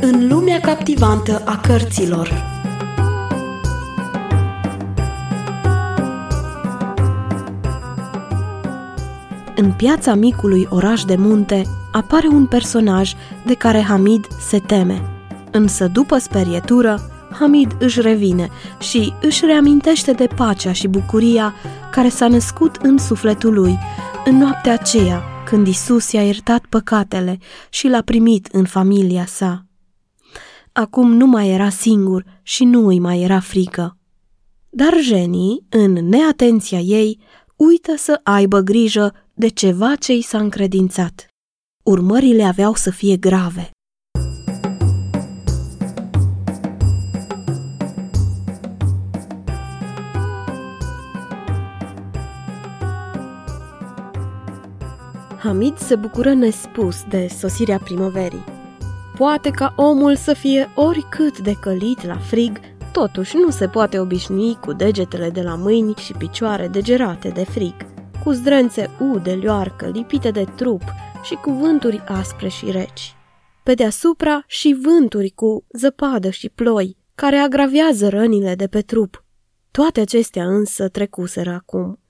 În lumea captivantă a cărților În piața micului oraș de munte apare un personaj de care Hamid se teme. Însă după sperietură, Hamid își revine și își reamintește de pacea și bucuria care s-a născut în sufletul lui în noaptea aceea când Isus i-a iertat păcatele și l-a primit în familia sa. Acum nu mai era singur și nu îi mai era frică. Dar Jenny, în neatenția ei, uită să aibă grijă de ceva ce i s-a încredințat. Urmările aveau să fie grave. Hamid se bucură nespus de sosirea primăverii. Poate ca omul să fie oricât de călit la frig, totuși nu se poate obișnui cu degetele de la mâini și picioare degerate de frig, cu zdrențe u de lioarcă lipite de trup și cu vânturi aspre și reci. Pe deasupra și vânturi cu zăpadă și ploi, care agravează rănile de pe trup. Toate acestea însă trecuseră acum.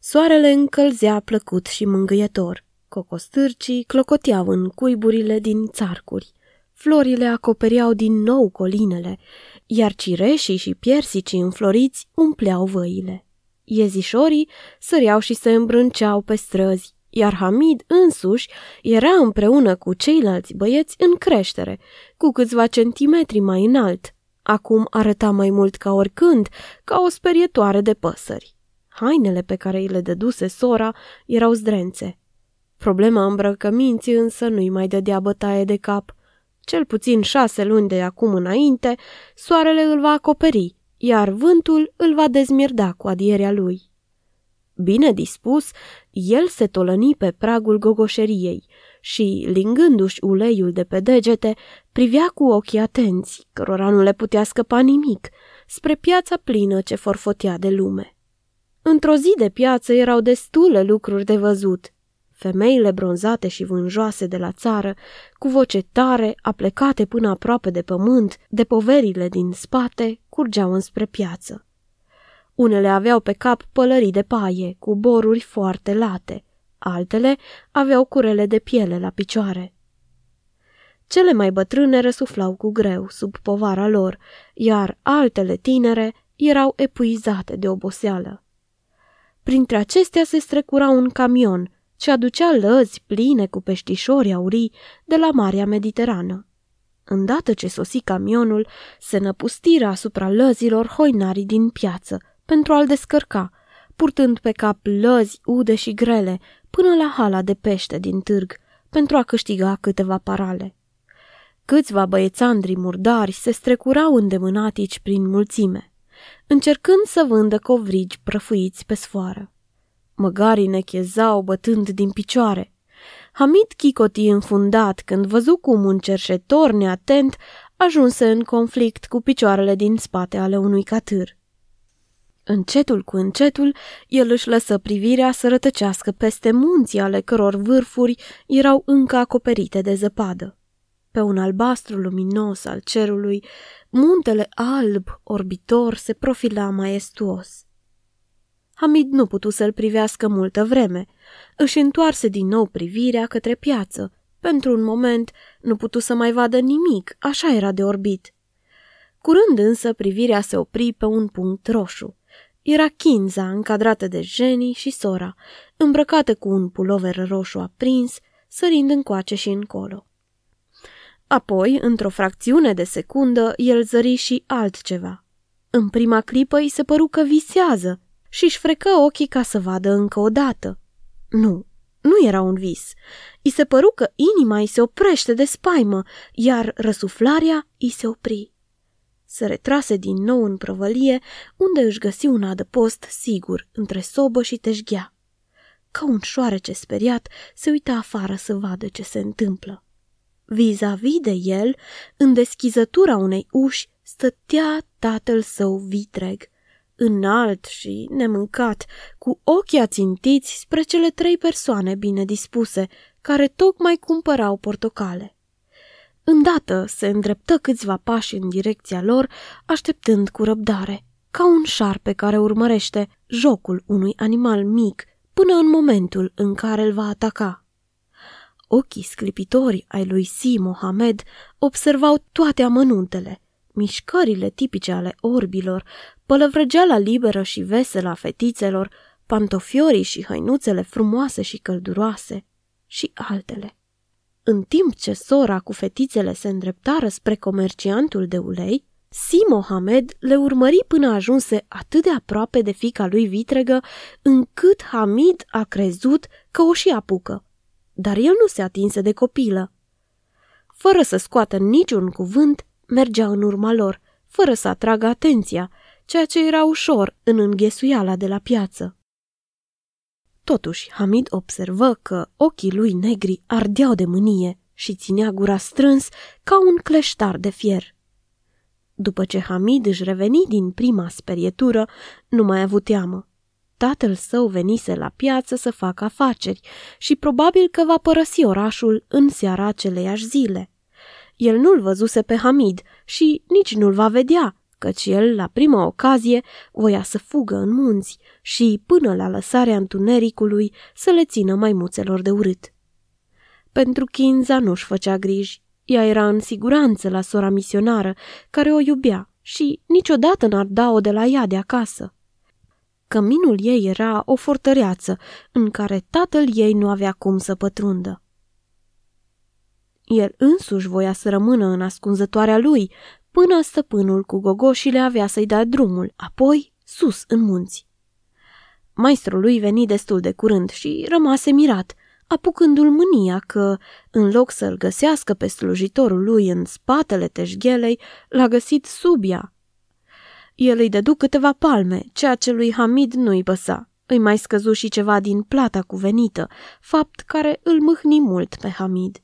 Soarele încălzea plăcut și mângâietor. Cocostârcii clocoteau în cuiburile din țarcuri. Florile acoperiau din nou colinele, iar cireșii și piersicii înfloriți umpleau văile. Iezișorii săreau și se îmbrânceau pe străzi, iar Hamid însuși era împreună cu ceilalți băieți în creștere, cu câțiva centimetri mai înalt. Acum arăta mai mult ca oricând, ca o sperietoare de păsări. Hainele pe care îi le dăduse sora erau zdrențe. Problema îmbrăcăminții însă nu-i mai dădea bătaie de cap. Cel puțin șase luni de acum înainte, soarele îl va acoperi, iar vântul îl va dezmirda cu adierea lui. Bine dispus, el se tolăni pe pragul gogoșeriei și, lingându-și uleiul de pe degete, privea cu ochii atenți, cărora nu le putea scăpa nimic, spre piața plină ce forfotea de lume. Într-o zi de piață erau destule lucruri de văzut – Femeile bronzate și vânjoase de la țară, cu voce tare, aplecate până aproape de pământ, de poverile din spate, curgeau înspre piață. Unele aveau pe cap pălării de paie, cu boruri foarte late, altele aveau curele de piele la picioare. Cele mai bătrâne răsuflau cu greu sub povara lor, iar altele tinere erau epuizate de oboseală. Printre acestea se strecura un camion – ce aducea lăzi pline cu peștișori aurii de la Marea Mediterană. Îndată ce sosi camionul, se năpustiră asupra lăzilor hoinarii din piață pentru a-l descărca, purtând pe cap lăzi ude și grele până la hala de pește din târg, pentru a câștiga câteva parale. Câțiva băiețandri murdari se strecurau îndemânatici prin mulțime, încercând să vândă covrigi prăfuiți pe sfoară. Măgarii nechezau bătând din picioare. Hamid chicoti înfundat când văzu cum un cerșetor neatent ajunse în conflict cu picioarele din spate ale unui catâr. Încetul cu încetul, el își lăsă privirea să rătăcească peste munții ale căror vârfuri erau încă acoperite de zăpadă. Pe un albastru luminos al cerului, muntele alb orbitor se profila maestuos. Hamid nu putu să-l privească multă vreme. Își întoarse din nou privirea către piață. Pentru un moment nu putu să mai vadă nimic, așa era de orbit. Curând însă privirea se opri pe un punct roșu. Era Kinza, încadrată de Jenny și sora, îmbrăcată cu un pulover roșu aprins, sărind încoace și încolo. Apoi, într-o fracțiune de secundă, el zări și altceva. În prima clipă îi se păru că visează, și își frecă ochii ca să vadă încă o dată. Nu, nu era un vis. I se păru că inima îi se oprește de spaimă, iar răsuflarea îi se opri. Se retrase din nou în prăvălie, unde își găsi un adăpost sigur între sobă și teșghea. Ca un șoarece speriat, se uita afară să vadă ce se întâmplă. Vis-a-vis de el, în deschizătura unei uși, stătea tatăl său vitreg – înalt și nemâncat, cu ochii ațintiți spre cele trei persoane bine dispuse, care tocmai cumpărau portocale. Îndată se îndreptă câțiva pași în direcția lor, așteptând cu răbdare, ca un șarpe care urmărește jocul unui animal mic până în momentul în care îl va ataca. Ochii sclipitori ai lui Si Mohamed observau toate amănuntele, mișcările tipice ale orbilor, pălăvrăgeala liberă și veselă a fetițelor, pantofiorii și hăinuțele frumoase și călduroase și altele. În timp ce sora cu fetițele se îndreptară spre comerciantul de ulei, Si Mohamed le urmări până ajunse atât de aproape de fica lui vitregă, încât Hamid a crezut că o și apucă. Dar el nu se atinse de copilă. Fără să scoată niciun cuvânt, mergea în urma lor, fără să atragă atenția, ceea ce era ușor în înghesuiala de la piață. Totuși, Hamid observă că ochii lui negri ardeau de mânie și ținea gura strâns ca un cleștar de fier. După ce Hamid își reveni din prima sperietură, nu mai a avut teamă. Tatăl său venise la piață să facă afaceri și probabil că va părăsi orașul în seara aceleiași zile. El nu-l văzuse pe Hamid și nici nu-l va vedea, căci el, la prima ocazie, voia să fugă în munți și, până la lăsarea întunericului, să le țină maimuțelor de urât. Pentru Kinza nu-și făcea griji. Ea era în siguranță la sora misionară, care o iubea și niciodată n-ar da-o de la ea de acasă. Căminul ei era o fortăreață în care tatăl ei nu avea cum să pătrundă. El însuși voia să rămână în ascunzătoarea lui, până stăpânul cu gogoșile avea să-i dea drumul, apoi sus în munți. Maestrul lui veni destul de curând și rămase mirat, apucându-l mânia că, în loc să-l găsească pe slujitorul lui în spatele teșghelei, l-a găsit sub ea. El îi dădu câteva palme, ceea ce lui Hamid nu-i păsa. Îi mai scăzu și ceva din plata cuvenită, fapt care îl mâhni mult pe Hamid.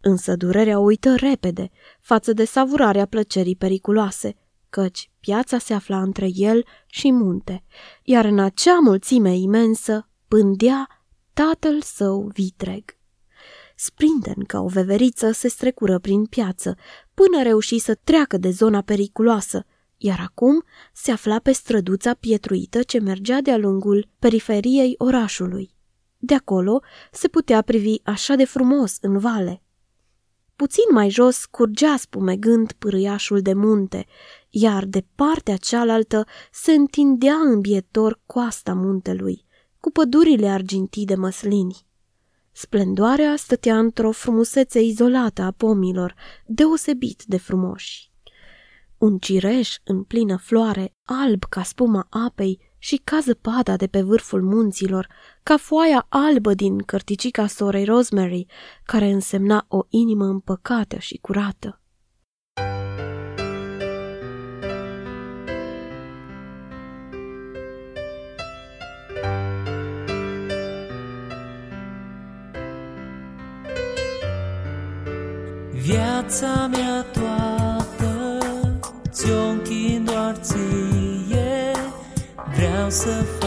Însă durerea uită repede față de savurarea plăcerii periculoase, căci piața se afla între el și munte, iar în acea mulțime imensă pândea tatăl său vitreg. Sprinten ca o veveriță se strecură prin piață, până reuși să treacă de zona periculoasă, iar acum se afla pe străduța pietruită ce mergea de-a lungul periferiei orașului. De acolo se putea privi așa de frumos în vale. Puțin mai jos curgea spumegând pârâiașul de munte, iar de partea cealaltă se întindea îmbietor coasta muntelui, cu pădurile argintii de măslini. Splendoarea stătea într-o frumusețe izolată a pomilor, deosebit de frumoși. Un cireș în plină floare, alb ca spuma apei, și ca zăpada de pe vârful munților, ca foaia albă din cărticica sorei Rosemary, care însemna o inimă împăcată și curată. Viața mea yourself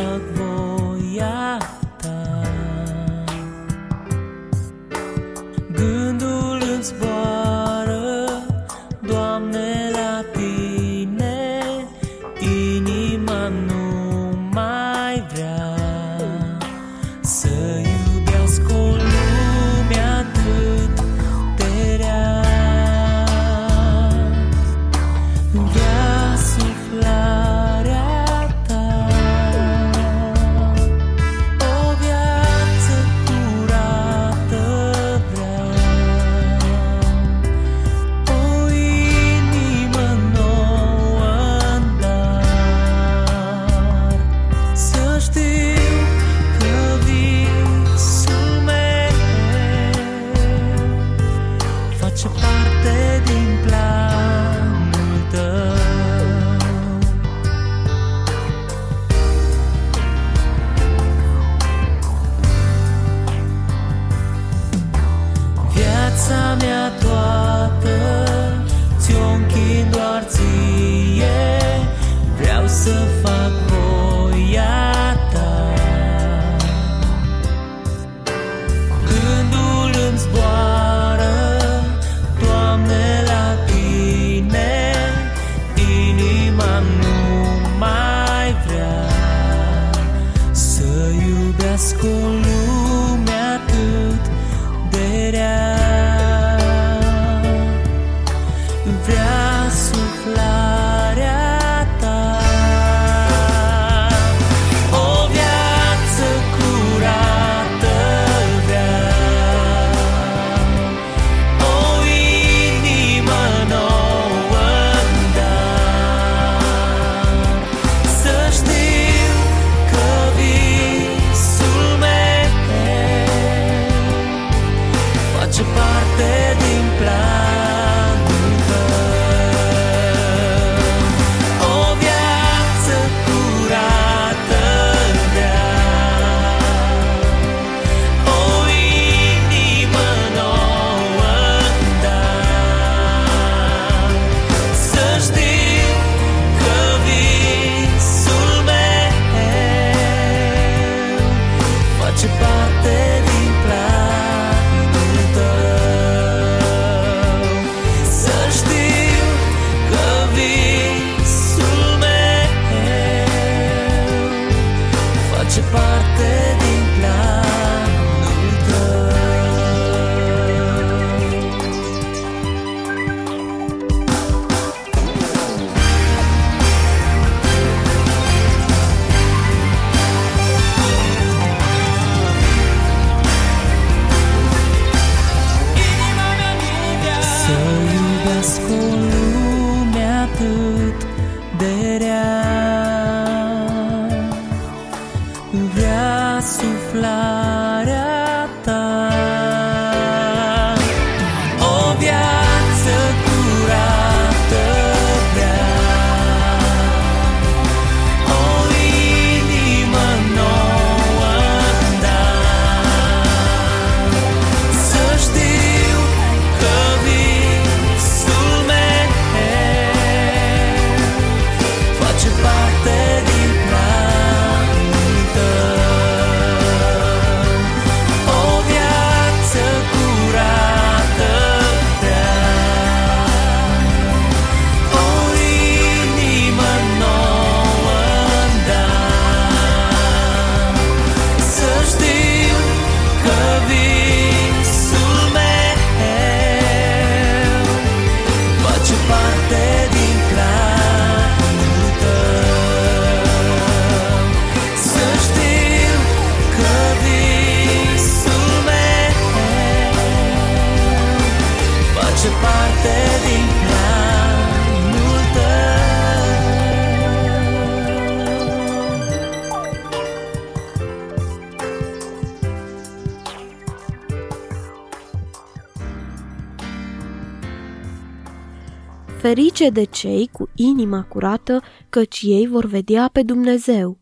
Ferice de cei cu inima curată, căci ei vor vedea pe Dumnezeu.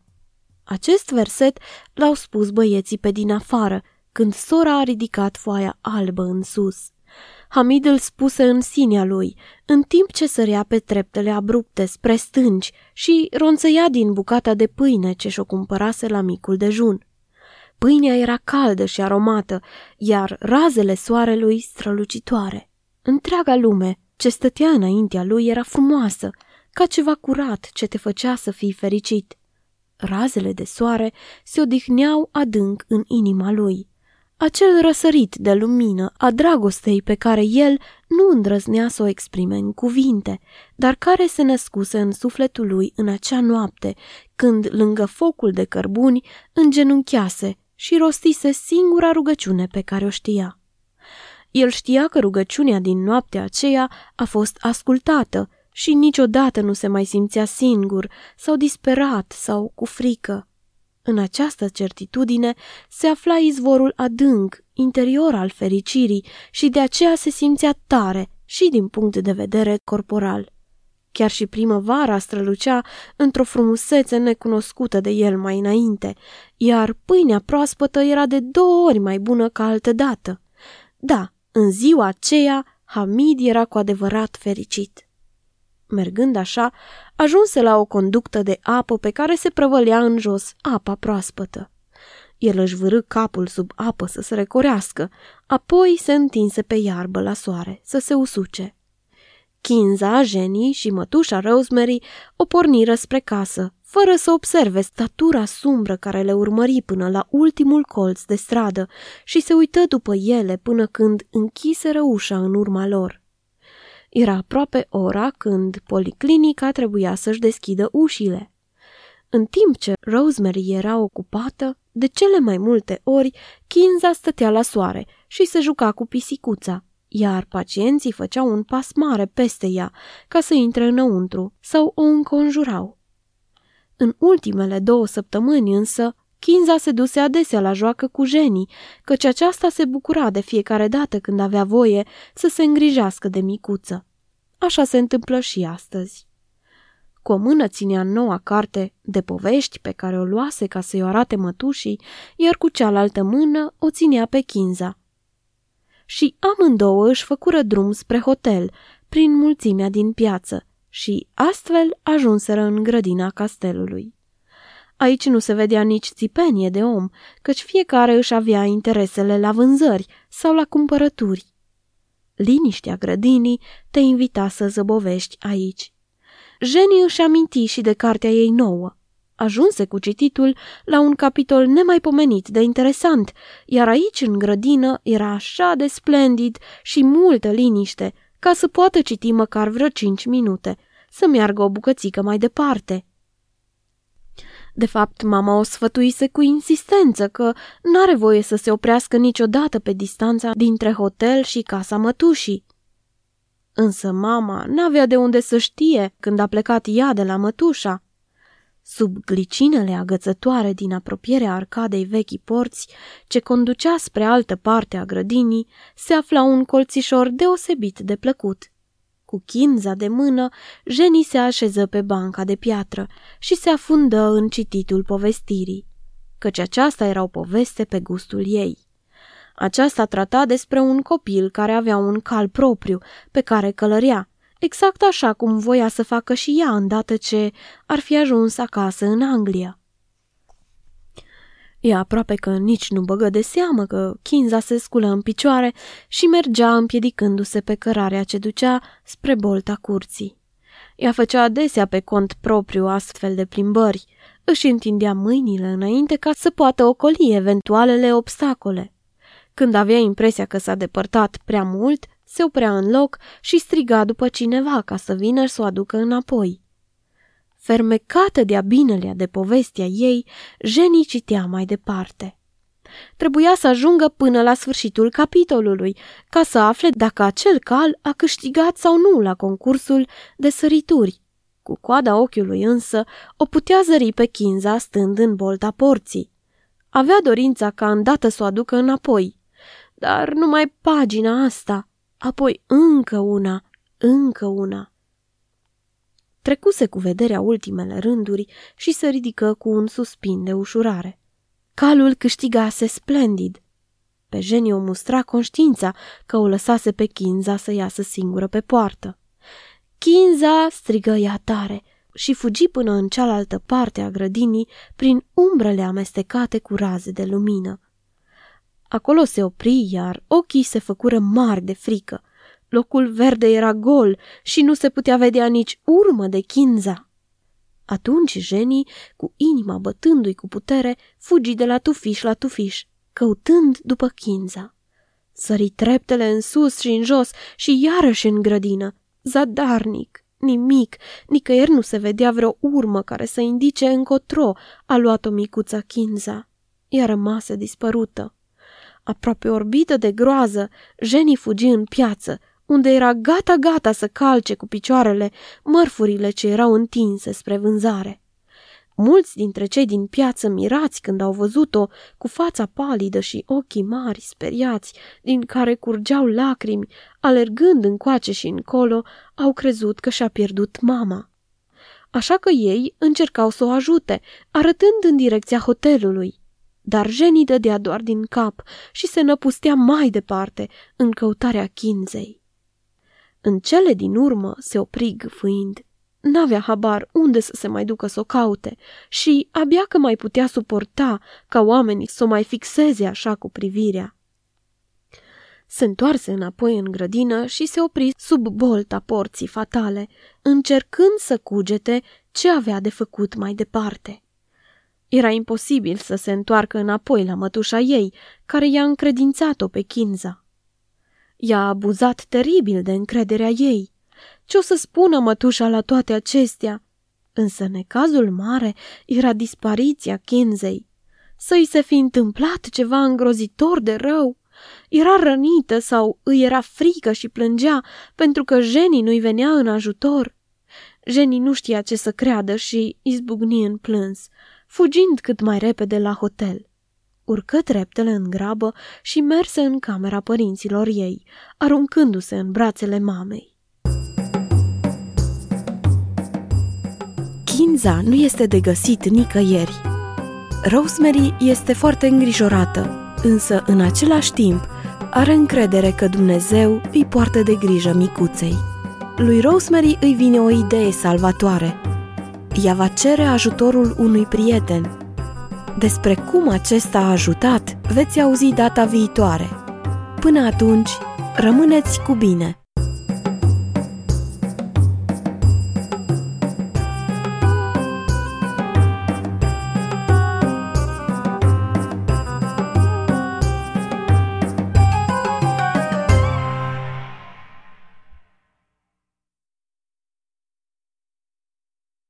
Acest verset l-au spus băieții pe din afară, când sora a ridicat foaia albă în sus. Hamid îl spuse în sinea lui, în timp ce sărea pe treptele abrupte spre stânci și ronțăia din bucata de pâine ce și-o cumpărase la micul dejun. Pâinea era caldă și aromată, iar razele soarelui strălucitoare. Întreaga lume ce stătea înaintea lui era frumoasă, ca ceva curat ce te făcea să fii fericit. Razele de soare se odihneau adânc în inima lui. Acel răsărit de lumină a dragostei pe care el nu îndrăznea să o exprime în cuvinte, dar care se născuse în sufletul lui în acea noapte, când, lângă focul de cărbuni, îngenunchiase și rostise singura rugăciune pe care o știa. El știa că rugăciunea din noaptea aceea a fost ascultată și niciodată nu se mai simțea singur sau disperat sau cu frică. În această certitudine se afla izvorul adânc, interior al fericirii și de aceea se simțea tare și din punct de vedere corporal. Chiar și primăvara strălucea într-o frumusețe necunoscută de el mai înainte, iar pâinea proaspătă era de două ori mai bună ca altădată. Da, în ziua aceea, Hamid era cu adevărat fericit. Mergând așa, ajunse la o conductă de apă pe care se prăvălea în jos apa proaspătă. El își vârâ capul sub apă să se recorească, apoi se întinse pe iarbă la soare să se usuce. Kinza, Jenny și mătușa Rosemary o porniră spre casă, fără să observe statura sumbră care le urmări până la ultimul colț de stradă și se uită după ele până când închiseră ușa în urma lor. Era aproape ora când policlinica trebuia să-și deschidă ușile. În timp ce Rosemary era ocupată, de cele mai multe ori, Kinza stătea la soare și se juca cu pisicuța, iar pacienții făceau un pas mare peste ea ca să intre înăuntru sau o înconjurau. În ultimele două săptămâni însă, Kinza se duse adesea la joacă cu Jenny, căci aceasta se bucura de fiecare dată când avea voie să se îngrijească de micuță. Așa se întâmplă și astăzi. Cu o mână ținea noua carte de povești pe care o luase ca să-i o arate mătușii, iar cu cealaltă mână o ținea pe Kinza. Și amândouă își făcură drum spre hotel, prin mulțimea din piață, și astfel ajunseră în grădina castelului. Aici nu se vedea nici țipenie de om, căci fiecare își avea interesele la vânzări sau la cumpărături. Liniștea grădinii te invita să zăbovești aici. Jenny își aminti și de cartea ei nouă. Ajunse cu cititul la un capitol nemaipomenit de interesant, iar aici, în grădină, era așa de splendid și multă liniște, ca să poată citi măcar vreo cinci minute, să meargă o bucățică mai departe. De fapt, mama o sfătuise cu insistență că n-are voie să se oprească niciodată pe distanța dintre hotel și casa mătușii. Însă mama n-avea de unde să știe când a plecat ea de la mătușa. Sub glicinele agățătoare din apropierea arcadei vechi porți, ce conducea spre altă parte a grădinii, se afla un colțișor deosebit de plăcut. Cu chinza de mână, Jenny se așeză pe banca de piatră și se afundă în cititul povestirii, căci aceasta era o poveste pe gustul ei. Aceasta trata despre un copil care avea un cal propriu pe care călărea, exact așa cum voia să facă și ea îndată ce ar fi ajuns acasă în Anglia. Ea aproape că nici nu băgă de seamă că Kinza se sculă în picioare și mergea împiedicându-se pe cărarea ce ducea spre bolta curții. Ea făcea adesea pe cont propriu astfel de plimbări, își întindea mâinile înainte ca să poată ocoli eventualele obstacole. Când avea impresia că s-a depărtat prea mult, se oprea în loc și striga după cineva ca să vină să o aducă înapoi. Fermecată de-a binelea de povestea ei, Jenny citea mai departe. Trebuia să ajungă până la sfârșitul capitolului, ca să afle dacă acel cal a câștigat sau nu la concursul de sărituri. Cu coada ochiului însă o putea zări pe Kinza stând în bolta porții. Avea dorința ca îndată să o aducă înapoi, dar numai pagina asta, apoi încă una, încă una. Trecuse cu vederea ultimele rânduri și se ridică cu un suspin de ușurare. Calul câștigase splendid. Pe Jenny o mustra conștiința că o lăsase pe Kinza să iasă singură pe poartă. Kinza strigă ea tare și fugi până în cealaltă parte a grădinii prin umbrele amestecate cu raze de lumină. Acolo se opri, iar ochii se făcură mari de frică. Locul verde era gol și nu se putea vedea nici urmă de chinza. Atunci Jenny, cu inima bătându-i cu putere, fugi de la tufiș la tufiș, căutând după chinza. Sări treptele în sus și în jos și iarăși în grădină. Zadarnic, nimic, nicăieri nu se vedea vreo urmă care să indice încotro a luat-o micuța chinza. Ea rămase dispărută. Aproape orbită de groază, Jenny fugi în piață, unde era gata-gata să calce cu picioarele mărfurile ce erau întinse spre vânzare. Mulți dintre cei din piață mirați când au văzut-o, cu fața palidă și ochii mari speriați, din care curgeau lacrimi, alergând încoace și încolo, au crezut că și-a pierdut mama. Așa că ei încercau să o ajute, arătând în direcția hotelului. Dar Jenny dădea doar din cap și se năpustea mai departe în căutarea chinzei. În cele din urmă se opri gâfâind. N-avea habar unde să se mai ducă să o caute și abia că mai putea suporta ca oamenii să o mai fixeze așa cu privirea. Se întoarse înapoi în grădină și se opri sub bolta porții fatale, încercând să cugete ce avea de făcut mai departe. Era imposibil să se întoarcă înapoi la mătușa ei, care i-a încredințat-o pe Kinza. I-a abuzat teribil de încrederea ei. Ce o să spună mătușa la toate acestea? Însă necazul mare era dispariția Kinzei. Să-i se fi întâmplat ceva îngrozitor de rău. Era rănită sau îi era frică și plângea pentru că Jenny nu-i venea în ajutor. Jenny nu știa ce să creadă și izbucni în plâns. Fugind cât mai repede la hotel. Urcă treptele în grabă și merse în camera părinților ei, aruncându-se în brațele mamei. Kinza nu este de găsit nicăieri. Rosemary este foarte îngrijorată, însă în același timp are încredere că Dumnezeu îi poartă de grijă micuței. Lui Rosemary îi vine o idee salvatoare. Ea va cere ajutorul unui prieten. Despre cum acesta a ajutat veți auzi data viitoare. Până atunci, rămâneți cu bine!